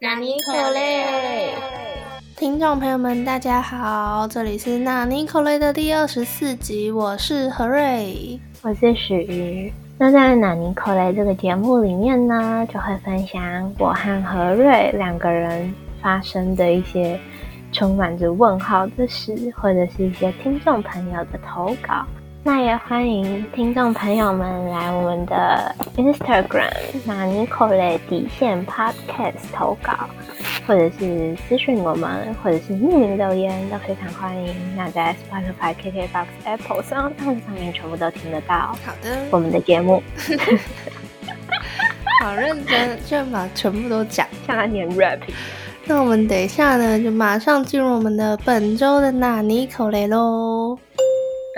纳尼可嘞？听众朋友们，大家好，这里是纳尼可雷的第二十四集，我是何瑞，我是许瑜。那在纳尼可雷这个节目里面呢，就会分享我和何瑞两个人发生的一些充满着问号的事，或者是一些听众朋友的投稿。那也欢迎听众朋友们来我们的 Instagram 那 Nicole 底线 Podcast 投稿，或者是私讯我们，或者是匿名留言，都非常欢迎。那在 Spotify、KKBox、Apple 上上面全部都听得到。好的，我们的节目。好认真，居然把全部都讲，像他念 rap。那我们等一下呢，就马上进入我们的本周的纳尼口雷喽。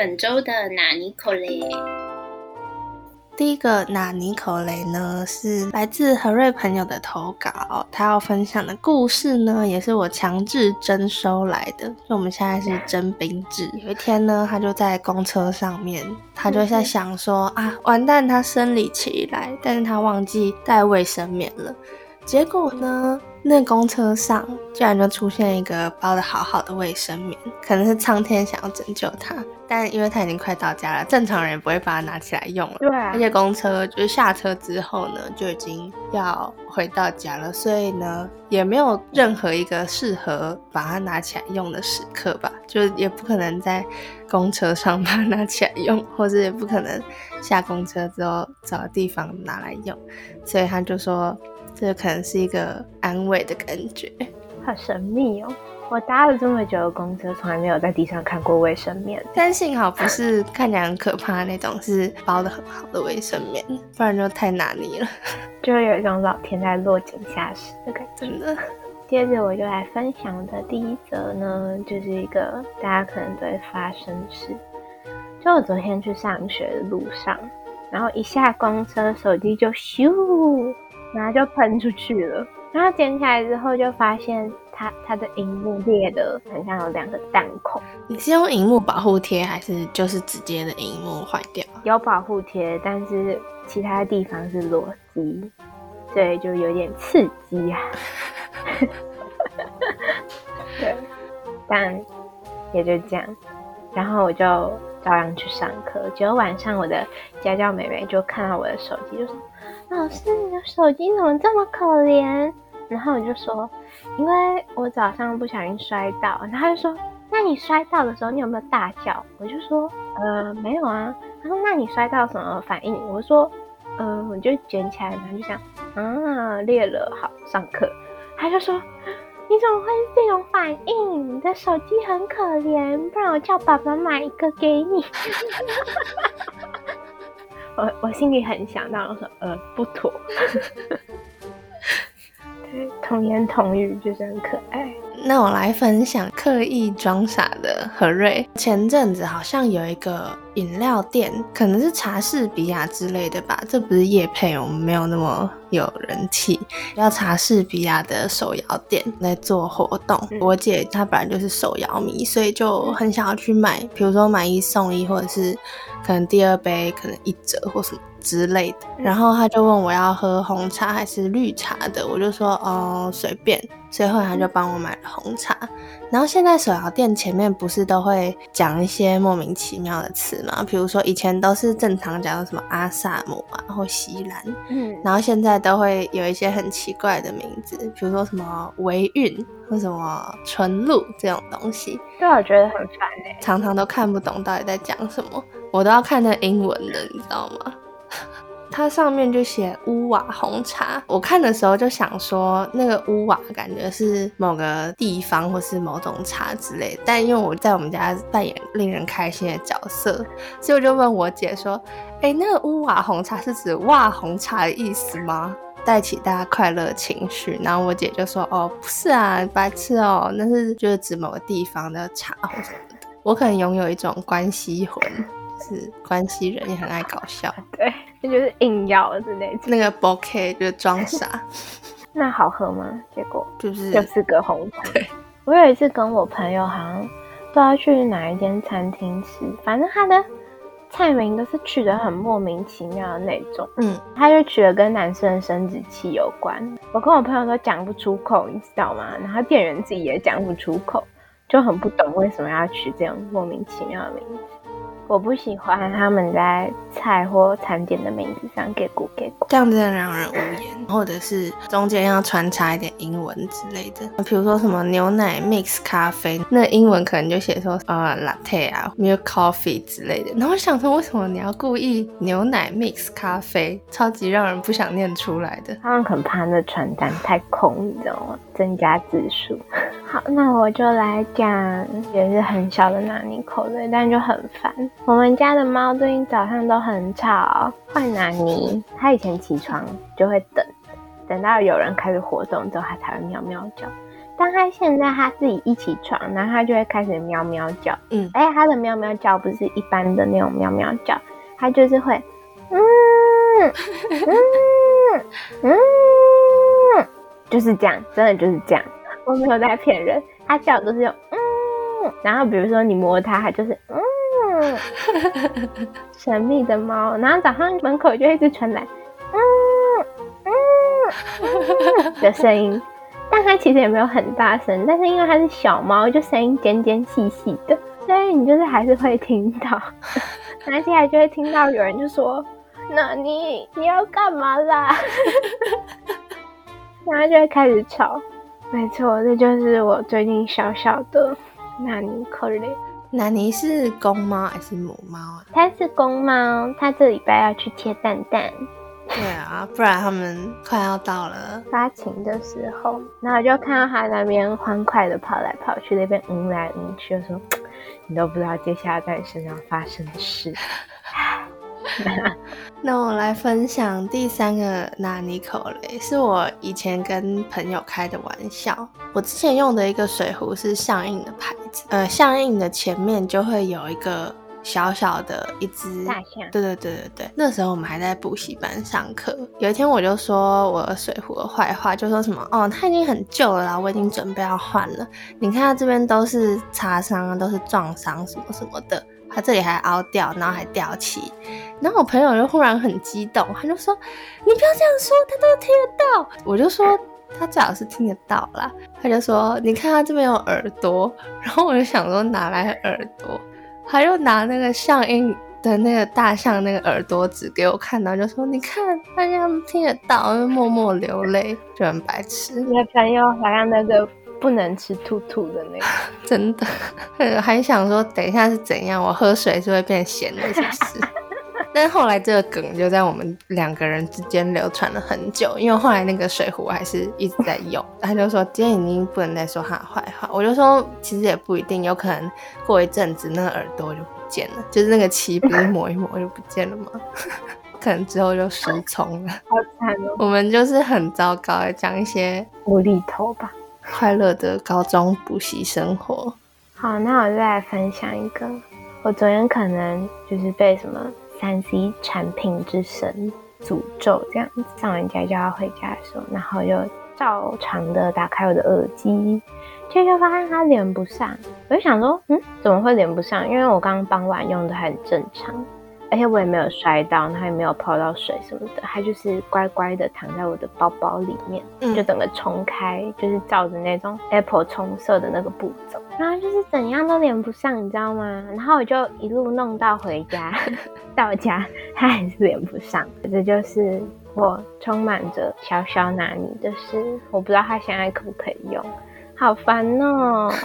本周的纳尼口雷，第一个纳尼口雷呢是来自何瑞朋友的投稿，他要分享的故事呢也是我强制征收来的，就我们现在是征兵制。有一天呢，他就在公车上面，他就在想说啊，完蛋，他生理期来，但是他忘记带卫生棉了，结果呢？那公车上居然就出现一个包的好好的卫生棉，可能是苍天想要拯救他，但因为他已经快到家了，正常人也不会把它拿起来用了。对，而且公车就是下车之后呢，就已经要回到家了，所以呢，也没有任何一个适合把它拿起来用的时刻吧，就也不可能在公车上把它拿起来用，或者也不可能下公车之后找个地方拿来用，所以他就说。这可能是一个安慰的感觉，好神秘哦！我搭了这么久的公车，从来没有在地上看过卫生棉。但幸好不是看起来很可怕那种，是包的很好的卫生棉，不然就太拿捏了，就会有一种老天在落井下石的感觉。真的。接着我就来分享的第一则呢，就是一个大家可能都会发生的事。就我昨天去上学的路上，然后一下公车，手机就咻。然后就喷出去了，然后捡起来之后就发现它它的荧幕裂的很像有两个弹孔。你是用荧幕保护贴还是就是直接的荧幕坏掉？有保护贴，但是其他地方是裸机，所以，就有点刺激啊。对，但也就这样。然后我就照样去上课。结果晚上我的家教妹妹就看到我的手机，就说。老师，你的手机怎么这么可怜？然后我就说，因为我早上不小心摔到。然后他就说，那你摔到的时候，你有没有大叫？我就说，呃，没有啊。他说，那你摔到什么反应？我说，呃，我就捡起来，然后就想，啊，裂了，好，上课。他就说，你怎么会这种反应？你的手机很可怜，不然我叫爸爸买一个给你。我我心里很想，但我说呃不妥。对，童言童语就是很可爱。那我来分享刻意装傻的何瑞。前阵子好像有一个饮料店，可能是茶室比亚之类的吧，这不是叶配，我们没有那么有人气。要茶室比亚的手摇店在做活动，我姐她本来就是手摇迷，所以就很想要去买，比如说买一送一，或者是可能第二杯可能一折或什么。之类的，然后他就问我要喝红茶还是绿茶的，我就说哦随便，所以后来他就帮我买了红茶。然后现在手摇店前面不是都会讲一些莫名其妙的词吗？比如说以前都是正常讲什么阿萨姆啊或西兰，嗯，然后现在都会有一些很奇怪的名字，比如说什么维韵或什么纯露这种东西。对，我觉得很烦哎，常常都看不懂到底在讲什么，我都要看那英文的，你知道吗？它上面就写乌瓦红茶，我看的时候就想说，那个乌瓦感觉是某个地方或是某种茶之类。但因为我在我们家扮演令人开心的角色，所以我就问我姐说：“哎，那个乌瓦红茶是指哇红茶的意思吗？带起大家快乐情绪？”然后我姐就说：“哦，不是啊，白痴哦，那是就是指某个地方的茶或什么的。我可能拥有一种关系魂。”是关系人也很爱搞笑，对，就是硬要之类的。那个 bouquet 就是装傻。那好喝吗？结果就是 就是个红茶。对，我有一次跟我朋友好像不知道去哪一间餐厅吃，反正他的菜名都是取得很莫名其妙的那种。嗯，他就取了跟男生的生殖器有关，我跟我朋友都讲不出口，你知道吗？然后店员自己也讲不出口，就很不懂为什么要取这种莫名其妙的名字。我不喜欢他们在菜或餐点的名字上给古给古，这样真的让人无言，或者是中间要穿插一点英文之类的，比如说什么牛奶 mix 咖啡，那英文可能就写说呃 latte 啊 milk coffee 之类的。然后我想说，为什么你要故意牛奶 mix 咖啡，超级让人不想念出来的。他们很怕那传单太空，你知道吗？增加字数。好，那我就来讲，也是很小的拿尼口类，但就很烦。我们家的猫最近早上都很吵，坏拿尼。它以前起床就会等，等到有人开始活动之后，它才会喵喵叫。但它现在它自己一起床，然后它就会开始喵喵叫。嗯，而且它的喵喵叫不是一般的那种喵喵叫，它就是会，嗯嗯嗯，就是这样，真的就是这样。我没有在骗人，它叫都是用嗯，然后比如说你摸它，它就是嗯，神秘的猫，然后早上门口就一直传来嗯嗯 的声音，但它其实也没有很大声，但是因为它是小猫，就声音尖尖细细的，所以你就是还是会听到，而且还就会听到有人就说：“那你你要干嘛啦？” 然后就会开始吵。没错，这就是我最近小小的纳尼可怜。纳尼是公猫还是母猫啊？它是公猫，它这礼拜要去贴蛋蛋。对啊，不然他们快要到了发情的时候，然后就看到它那边欢快的跑来跑去，那边嗯来嗯去，就说 你都不知道接下来在你身上发生的事。那我来分享第三个纳尼口雷，是我以前跟朋友开的玩笑。我之前用的一个水壶是象印的牌子，呃，象印的前面就会有一个小小的一只大象。对对对对对，那时候我们还在补习班上课。有一天我就说我的水壶的坏话，就说什么哦，它已经很旧了啦，我已经准备要换了。你看它这边都是擦伤，都是撞伤什么什么的。它这里还凹掉，然后还掉漆，然后我朋友就忽然很激动，他就说：“你不要这样说，他都听得到。”我就说：“他最好是听得到啦。”他就说：“你看他这边有耳朵。”然后我就想说哪来耳朵？他又拿那个象印的那个大象那个耳朵纸给我看到，就说：“你看他这样听得到。”默默流泪，就很白痴。你的朋友好像那个。不能吃兔兔的那个，真的，还想说等一下是怎样，我喝水是会变咸的，是不是？但是后来这个梗就在我们两个人之间流传了很久，因为后来那个水壶还是一直在用。他就说今天已经不能再说他的坏话，我就说其实也不一定，有可能过一阵子那个耳朵就不见了，就是那个漆不是抹一抹就不见了吗？可能之后就失聪了，好惨哦。我们就是很糟糕的讲一些无厘头吧。快乐的高中补习生活。好，那我再来分享一个，我昨天可能就是被什么三 C 产品之神诅咒这样，上完家就要回家的时候，然后就照常的打开我的耳机，结果发现它连不上，我就想说，嗯，怎么会连不上？因为我刚刚傍晚用的很正常。而且我也没有摔到，它也没有泡到水什么的，它就是乖乖的躺在我的包包里面，就整个冲开，就是照着那种 Apple 冲色的那个步骤，然后就是怎样都连不上，你知道吗？然后我就一路弄到回家，到家它还是连不上，这就是我充满着小小拿你的事，我不知道他现在可不可以用，好烦哦。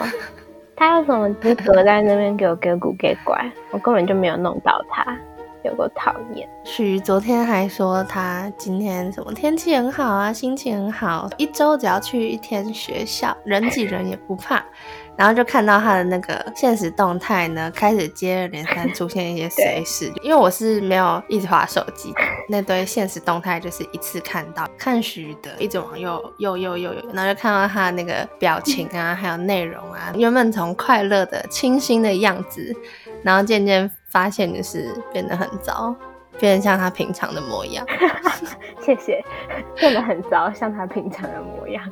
他有什么资格在那边给我给骨给拐？我根本就没有弄到他。有个讨厌，徐昨天还说他今天什么天气很好啊，心情很好，一周只要去一天学校，人挤人也不怕。然后就看到他的那个现实动态呢，开始接二连三出现一些随时，因为我是没有一直滑手机，那堆现实动态就是一次看到，看徐的一直往右右右右右，然后就看到他那个表情啊，还有内容啊，原本从快乐的清新的样子，然后渐渐。发现就是变得很糟，变得像他平常的模样。谢谢，变得很糟，像他平常的模样。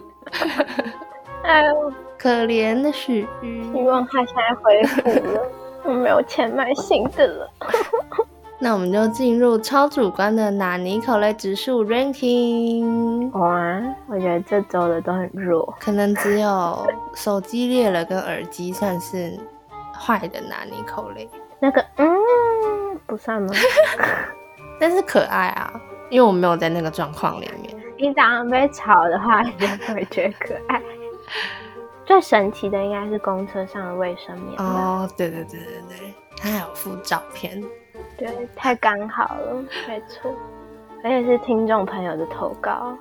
哎呦，可怜的许希望他现在恢复了，我没有钱买新的了。那我们就进入超主观的纳尼口类指数 ranking。哇，我觉得这周的都很弱，可能只有手机裂了跟耳机算是坏的纳尼口类。那个嗯，不算吗？但是可爱啊，因为我没有在那个状况里面。你早上被吵的话，你就会觉得可爱。最神奇的应该是公车上的卫生棉哦，对对对对对，它还有附照片，对，太刚好了，没错，而且是听众朋友的投稿，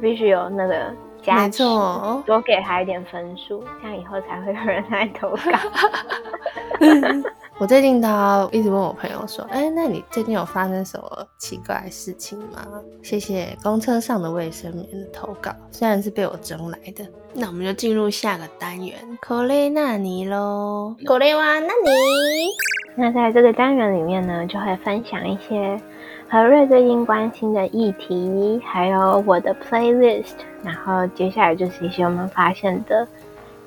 必须有那个加持，多给他一点分数，这样以后才会有人来投稿。我最近都一直问我朋友说：“哎，那你最近有发生什么奇怪事情吗？”谢谢公车上的卫生棉的投稿，虽然是被我争来的。那我们就进入下个单元，口雷纳尼喽，口雷瓦纳尼。那在这个单元里面呢，就会分享一些何瑞最近关心的议题，还有我的 playlist。然后接下来就是一些我们发现的。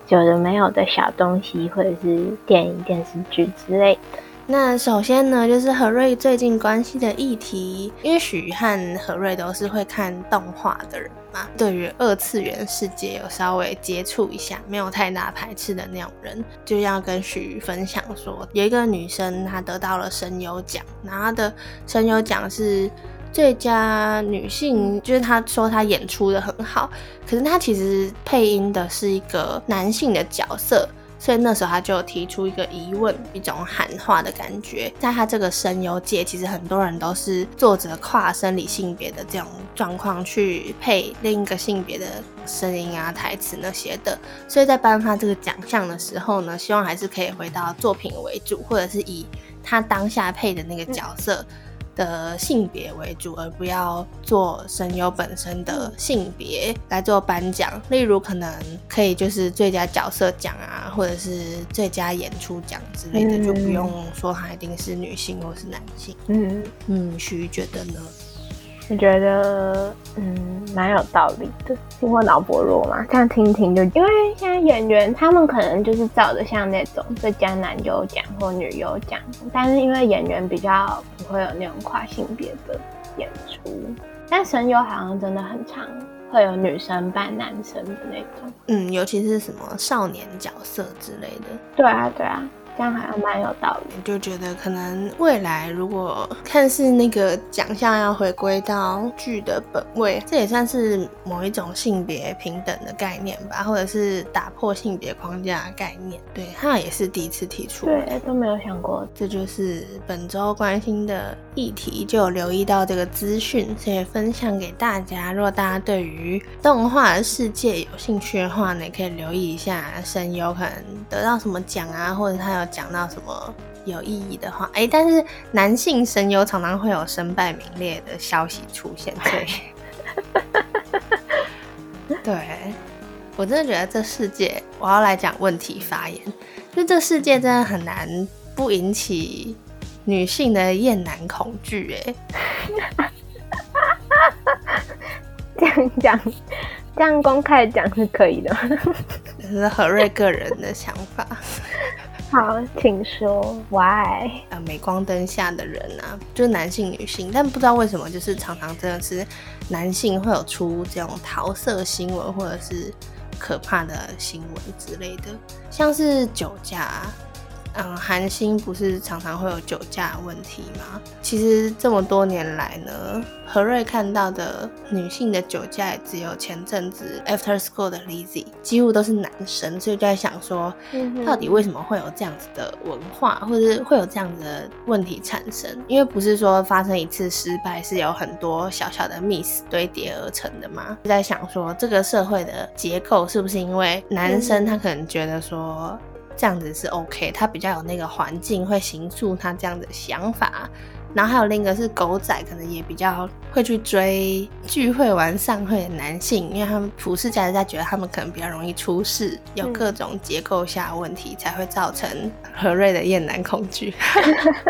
有的没有的小东西，或者是电影、电视剧之类的。那首先呢，就是何瑞最近关系的议题，因为许和何瑞都是会看动画的人嘛，对于二次元世界有稍微接触一下，没有太大排斥的那种人，就要跟许分享说，有一个女生她得到了声优奖，然后的声优奖是。最佳女性就是她说她演出的很好，可是她其实配音的是一个男性的角色，所以那时候她就提出一个疑问，一种喊话的感觉。在她这个声优界，其实很多人都是做着跨生理性别的这种状况去配另一个性别的声音啊、台词那些的，所以在颁发这个奖项的时候呢，希望还是可以回到作品为主，或者是以他当下配的那个角色。的性别为主，而不要做声优本身的性别来做颁奖。例如，可能可以就是最佳角色奖啊，或者是最佳演出奖之类的，就不用说他一定是女性或是男性。嗯嗯，徐觉得呢？我觉得，嗯，蛮有道理的。听过脑薄弱嘛？这样听听就，因为现在演员他们可能就是照着像那种最佳男优奖或女优奖，但是因为演员比较不会有那种跨性别的演出，但神游好像真的很常会有女生扮男生的那种。嗯，尤其是什么少年角色之类的。对啊，对啊。这样好像蛮有道理，就觉得可能未来如果看似那个奖项要回归到剧的本位，这也算是某一种性别平等的概念吧，或者是打破性别框架的概念。对他也是第一次提出，对都没有想过。这就是本周关心的议题，就有留意到这个资讯，所以分享给大家。如果大家对于动画的世界有兴趣的话呢，可以留意一下声优可能得到什么奖啊，或者他有。讲到什么有意义的话，哎，但是男性声优常常会有身败名裂的消息出现，对，对。我真的觉得这世界，我要来讲问题发言，就这世界真的很难不引起女性的厌男恐惧，哎，这样讲，这样公开讲是可以的，这是何瑞个人的想法。好，请说。Why？呃，镁光灯下的人啊，就是男性、女性，但不知道为什么，就是常常真的是男性会有出这种桃色新闻，或者是可怕的新闻之类的，像是酒驾。嗯，韩星不是常常会有酒驾问题吗？其实这么多年来呢，何瑞看到的女性的酒驾也只有前阵子 After School 的 Lizzy，几乎都是男生，所以就在想说，到底为什么会有这样子的文化，或者是会有这样子的问题产生？因为不是说发生一次失败是有很多小小的 miss 堆叠而成的嘛？在想说，这个社会的结构是不是因为男生他可能觉得说。这样子是 OK，他比较有那个环境会形塑他这样的想法。然后还有另一个是狗仔，可能也比较会去追聚会完散会的男性，因为他们普世价值在觉得他们可能比较容易出事，有各种结构下问题才会造成何瑞的厌男恐惧。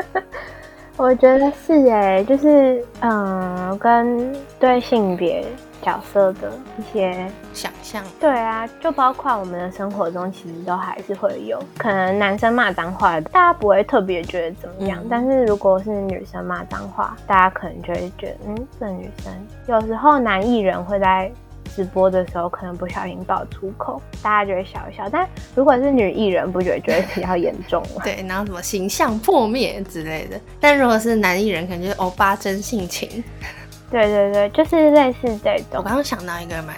我觉得是哎，就是嗯，跟对性别角色的一些想象。对啊，就包括我们的生活中，其实都还是会有可能男生骂脏话，大家不会特别觉得怎么样。但是如果是女生骂脏话，大家可能就会觉得，嗯，这女生。有时候男艺人会在直播的时候可能不小心爆粗口，大家就会笑一笑。但如果是女艺人，不觉得觉得比较严重了？对，然后什么形象破灭之类的。但如果是男艺人，可能就是欧巴真性情。对对对，就是类似这种。我刚刚想到一个蛮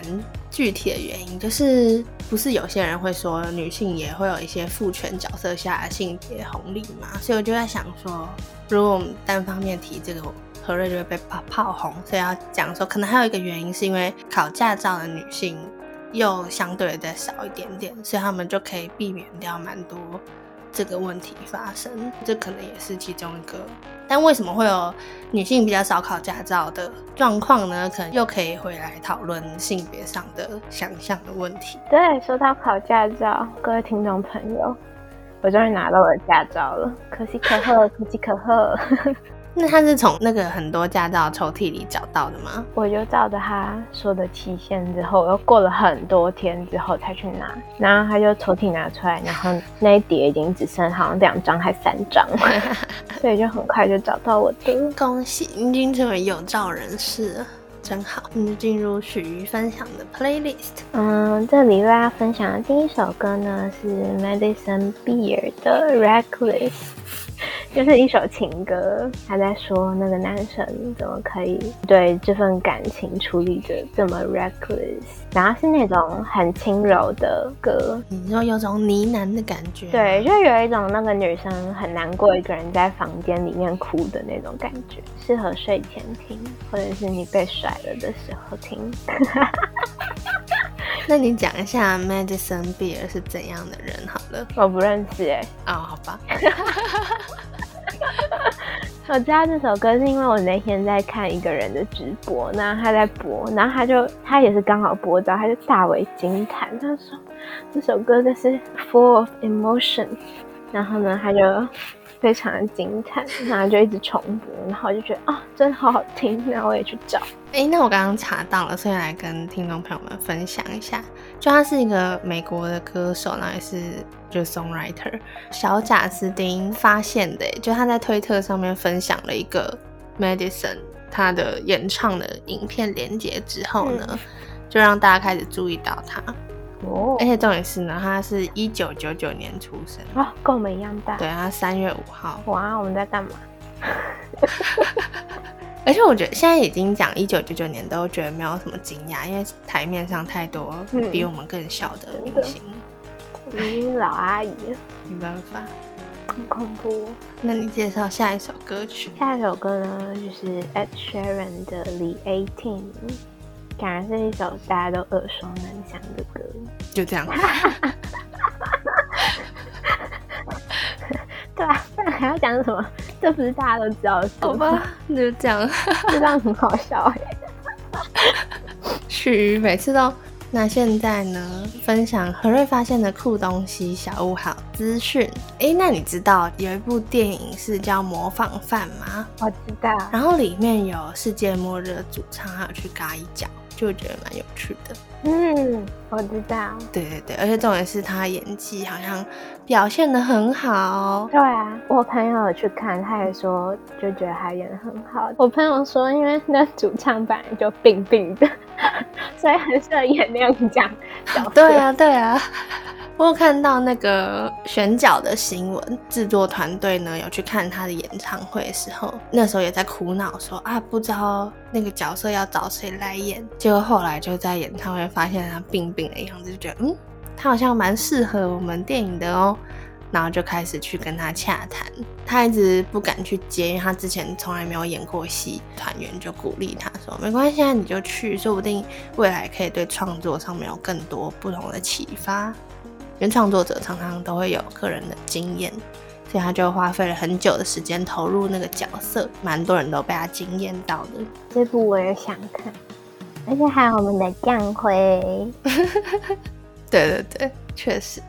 具体的原因，就是不是有些人会说女性也会有一些父权角色下的性别红利嘛？所以我就在想说，如果我们单方面提这个，何瑞就会被炮炮红。所以要讲说，可能还有一个原因，是因为考驾照的女性又相对的少一点点，所以他们就可以避免掉蛮多。这个问题发生，这可能也是其中一个。但为什么会有女性比较少考驾照的状况呢？可能又可以回来讨论性别上的想象的问题。对，说到考驾照，各位听众朋友，我终于拿到我的驾照了，可喜可贺，可喜可贺。那他是从那个很多驾照抽屉里找到的吗？我就照着他说的期限之后，又过了很多天之后才去拿，然后他就抽屉拿出来，然后那一叠已经只剩好像两张还三张，所以就很快就找到我的。恭喜，已经成为有照人士了。真好，我们进入许瑜分享的 playlist。嗯，这里为大家分享的第一首歌呢是 Madison Beer 的 Reckless，就是一首情歌。他在说那个男生怎么可以对这份感情处理的这么 reckless，然后是那种很轻柔的歌，你说有种呢喃的感觉。对，就有一种那个女生很难过，一个人在房间里面哭的那种感觉，适合睡前听，或者是你被甩。了的时候听，那你讲一下 Madison Beer 是怎样的人好了？我不认识哎。哦，好吧。我知道这首歌是因为我那天在看一个人的直播，然后他在播，然后他就他也是刚好播到，他就大为惊叹，他说这首歌就是 full of emotion，然后呢他就。非常的惊叹，然后就一直重播，然后我就觉得啊，真的好好听，然后我也去找。哎，那我刚刚查到了，所以来跟听众朋友们分享一下。就他是一个美国的歌手，然后也是就 songwriter。小贾斯汀发现的，就他在推特上面分享了一个 Madison 他的演唱的影片连接之后呢，就让大家开始注意到他。哦，而且重点是呢，他是一九九九年出生哦，跟我们一样大。对他三月五号。哇，我们在干嘛？而且我觉得现在已经讲一九九九年，都觉得没有什么惊讶，因为台面上太多比我们更小的明星，嗯，老阿姨，没办法，很恐怖。那你介绍下一首歌曲？下一首歌呢，就是 Ed Sheeran 的《The Eighteen》。感觉是一首大家都耳熟能详的歌，就这样。对啊，不然还要讲什么？这不是大家都知道的事好吧，就这样，这样很好笑哎。许每次都那现在呢，分享何瑞发现的酷东西、小物好资讯。哎，那你知道有一部电影是叫《模仿犯》吗？我知道。然后里面有世界末日的主唱，还有去嘎一脚。就觉得蛮有趣的，嗯，我知道，对对对，而且重点是他演技好像表现的很好。对啊，我朋友去看，他也说就觉得他演的很好。我朋友说，因为那主唱本来就病病的，所以很适合演那样讲角色。对啊，对啊。我有看到那个选角的新闻，制作团队呢有去看他的演唱会的时候，那时候也在苦恼说啊，不知道那个角色要找谁来演。结果后来就在演唱会发现他病病的样子，就觉得嗯，他好像蛮适合我们电影的哦。然后就开始去跟他洽谈，他一直不敢去接，因为他之前从来没有演过戏。团员就鼓励他说：“没关系，你就去，说不定未来可以对创作上面有更多不同的启发。”原创作者常常都会有个人的经验，所以他就花费了很久的时间投入那个角色，蛮多人都被他惊艳到的。这部我也想看，而且还有我们的将辉。对对对，确实。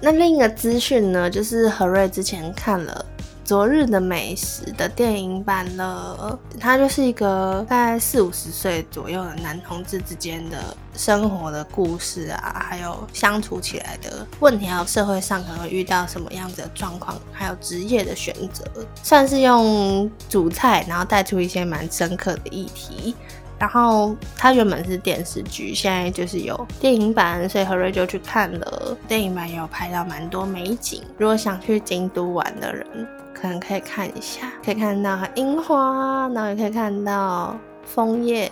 那另一个资讯呢，就是何瑞之前看了昨日的美食》的电影版了。它就是一个大概四五十岁左右的男同志之间的生活的故事啊，还有相处起来的问题，还有社会上可能会遇到什么样子的状况，还有职业的选择，算是用主菜，然后带出一些蛮深刻的议题。然后它原本是电视剧，现在就是有电影版，所以何瑞就去看了。电影版也有拍到蛮多美景，如果想去京都玩的人，可能可以看一下，可以看到樱花，然后也可以看到枫叶。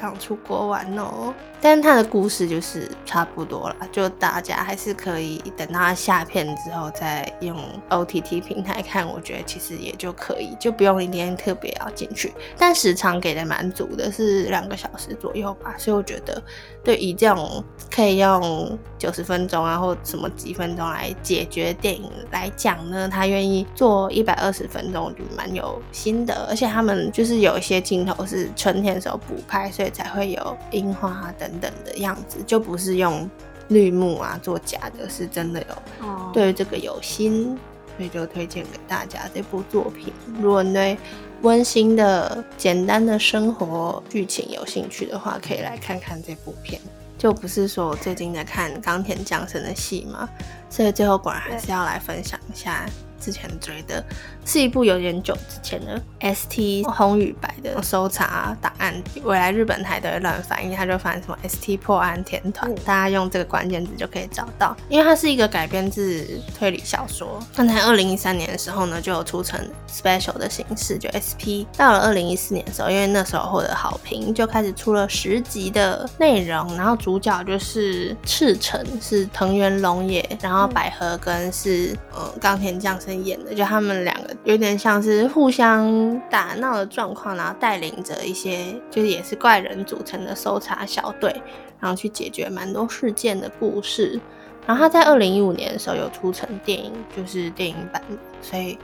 想出国玩哦，但是他的故事就是差不多了，就大家还是可以等到他下片之后再用 OTT 平台看，我觉得其实也就可以，就不用一天特别要进去。但时长给的蛮足的，是两个小时左右吧，所以我觉得对于这种可以用九十分钟啊或什么几分钟来解决电影来讲呢，他愿意做一百二十分钟，我觉得蛮有心得。而且他们就是有一些镜头是春天的时候补拍，所以。才会有樱花等等的样子，就不是用绿幕啊做假的，是真的有对这个有心，所以就推荐给大家这部作品。如果对温馨的简单的生活剧情有兴趣的话，可以来看看这部片。就不是说我最近在看冈田将生的戏嘛，所以最后果然还是要来分享一下。之前追的是一部有点久之前的 S T 红与白的搜查档案，未来日本台都会乱翻译，他就翻什么 S T 破案天团，大家用这个关键字就可以找到。因为它是一个改编自推理小说，那在二零一三年的时候呢，就有出成 special 的形式，就 S P。到了二零一四年的时候，因为那时候获得好评，就开始出了十集的内容，然后主角就是赤城，是藤原龙也，然后百合跟是嗯冈田将生。演的就他们两个有点像是互相打闹的状况，然后带领着一些就是也是怪人组成的搜查小队，然后去解决蛮多事件的故事。然后他在二零一五年的时候有出成电影，就是电影版，所以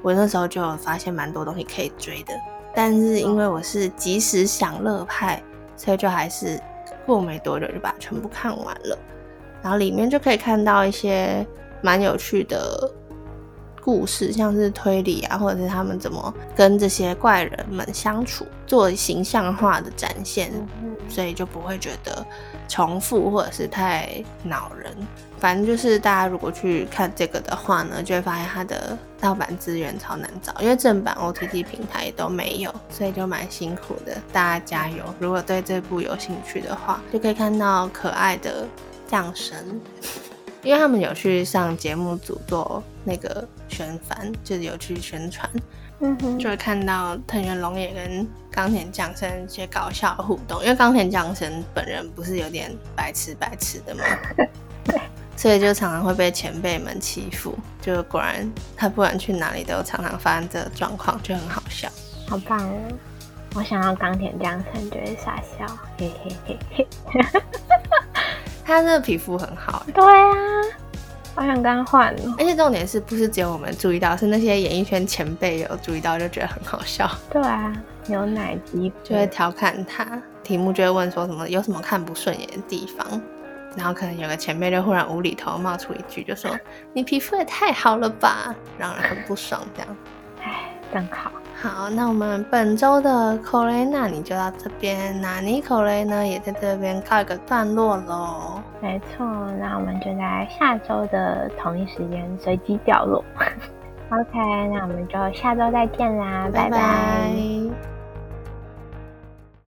我那时候就有发现蛮多东西可以追的。但是因为我是及时享乐派，所以就还是过没多久就把全部看完了。然后里面就可以看到一些蛮有趣的。故事像是推理啊，或者是他们怎么跟这些怪人们相处，做形象化的展现，所以就不会觉得重复或者是太恼人。反正就是大家如果去看这个的话呢，就会发现它的盗版资源超难找，因为正版 OTT 平台都没有，所以就蛮辛苦的。大家加油！如果对这部有兴趣的话，就可以看到可爱的降神。因为他们有去上节目组做那个宣传，就是有去宣传，嗯哼，就会看到藤原龙也跟冈田将生一些搞笑互动。因为冈田将生本人不是有点白痴白痴的吗？所以就常常会被前辈们欺负。就果然他不管去哪里都常常发生这个状况，就很好笑。好棒哦！我想要冈田将生就会傻笑，嘿嘿嘿嘿。他的皮肤很好，对啊，好想跟他换。而且重点是不是只有我们注意到，是那些演艺圈前辈有注意到，就觉得很好笑。对啊，牛奶肌就会调侃他，题目就会问说什么有什么看不顺眼的地方，然后可能有个前辈就忽然无厘头冒出一句，就说你皮肤也太好了吧，让人很不爽这样。唉，真好。好，那我们本周的口雷那你就到这边，那你口雷呢也在这边告一个段落喽。没错，那我们就在下周的同一时间随机掉落。OK，那我们就下周再见啦，拜拜。